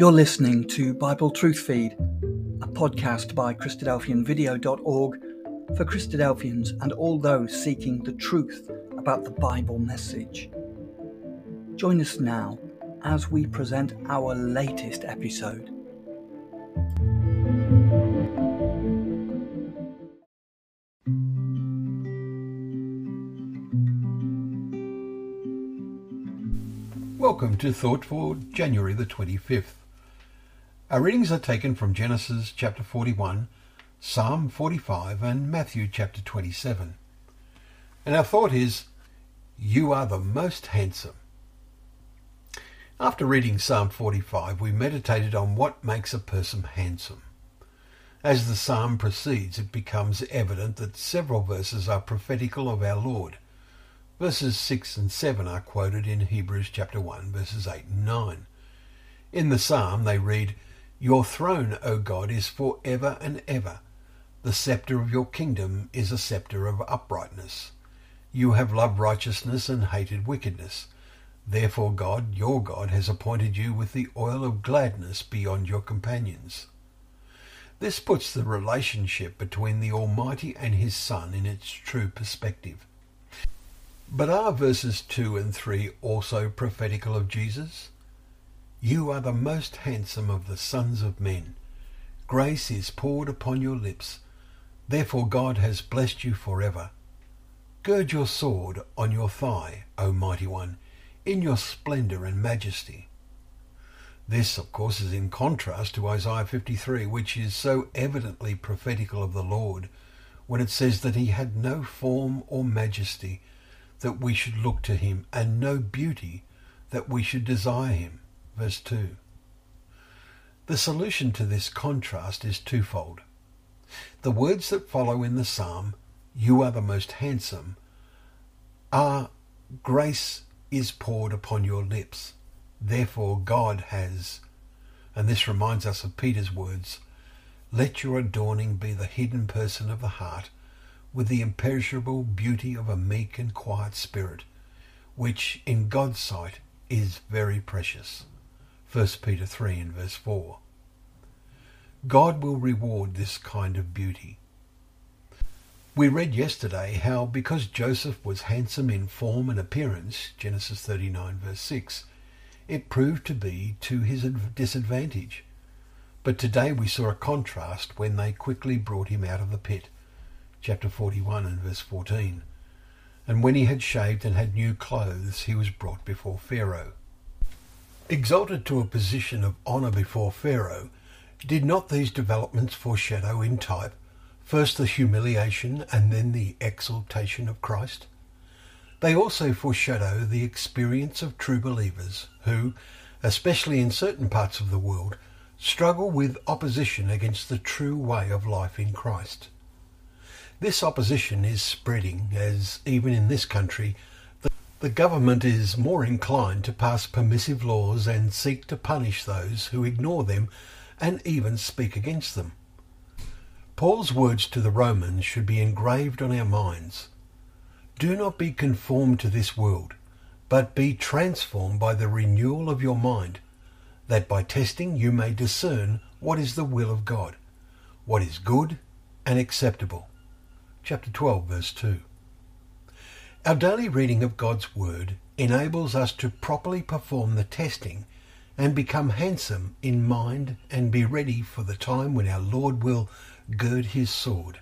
You're listening to Bible Truth Feed, a podcast by Christadelphianvideo.org for Christadelphians and all those seeking the truth about the Bible message. Join us now as we present our latest episode. Welcome to Thought for January the 25th. Our readings are taken from Genesis chapter 41, Psalm 45, and Matthew chapter 27. And our thought is, You are the most handsome. After reading Psalm 45, we meditated on what makes a person handsome. As the psalm proceeds, it becomes evident that several verses are prophetical of our Lord. Verses 6 and 7 are quoted in Hebrews chapter 1, verses 8 and 9. In the psalm, they read, your throne, O God, is for ever and ever. The sceptre of your kingdom is a sceptre of uprightness. You have loved righteousness and hated wickedness. Therefore God, your God, has appointed you with the oil of gladness beyond your companions. This puts the relationship between the Almighty and His Son in its true perspective. But are verses 2 and 3 also prophetical of Jesus? You are the most handsome of the sons of men. Grace is poured upon your lips. Therefore God has blessed you forever. Gird your sword on your thigh, O mighty one, in your splendour and majesty. This, of course, is in contrast to Isaiah 53, which is so evidently prophetical of the Lord, when it says that he had no form or majesty that we should look to him, and no beauty that we should desire him verse 2. The solution to this contrast is twofold. The words that follow in the psalm, You are the most handsome, are grace is poured upon your lips. Therefore God has, and this reminds us of Peter's words, Let your adorning be the hidden person of the heart, with the imperishable beauty of a meek and quiet spirit, which in God's sight is very precious. 1 Peter 3 and verse 4. God will reward this kind of beauty. We read yesterday how because Joseph was handsome in form and appearance, Genesis 39 verse 6, it proved to be to his disadvantage. But today we saw a contrast when they quickly brought him out of the pit, chapter 41 and verse 14. And when he had shaved and had new clothes, he was brought before Pharaoh. Exalted to a position of honour before Pharaoh, did not these developments foreshadow in type first the humiliation and then the exaltation of Christ? They also foreshadow the experience of true believers who, especially in certain parts of the world, struggle with opposition against the true way of life in Christ. This opposition is spreading as, even in this country, the government is more inclined to pass permissive laws and seek to punish those who ignore them and even speak against them. Paul's words to the Romans should be engraved on our minds. Do not be conformed to this world, but be transformed by the renewal of your mind, that by testing you may discern what is the will of God, what is good and acceptable. Chapter 12, verse 2. Our daily reading of God's Word enables us to properly perform the testing and become handsome in mind and be ready for the time when our Lord will gird his sword.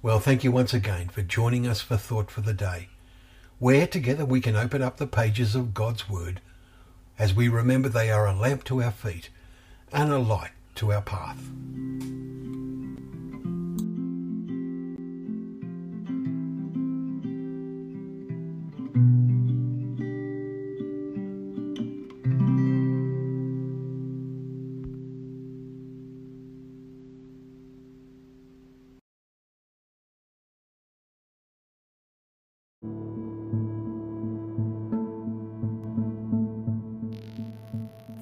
Well, thank you once again for joining us for Thought for the Day, where together we can open up the pages of God's Word as we remember they are a lamp to our feet and a light to our path.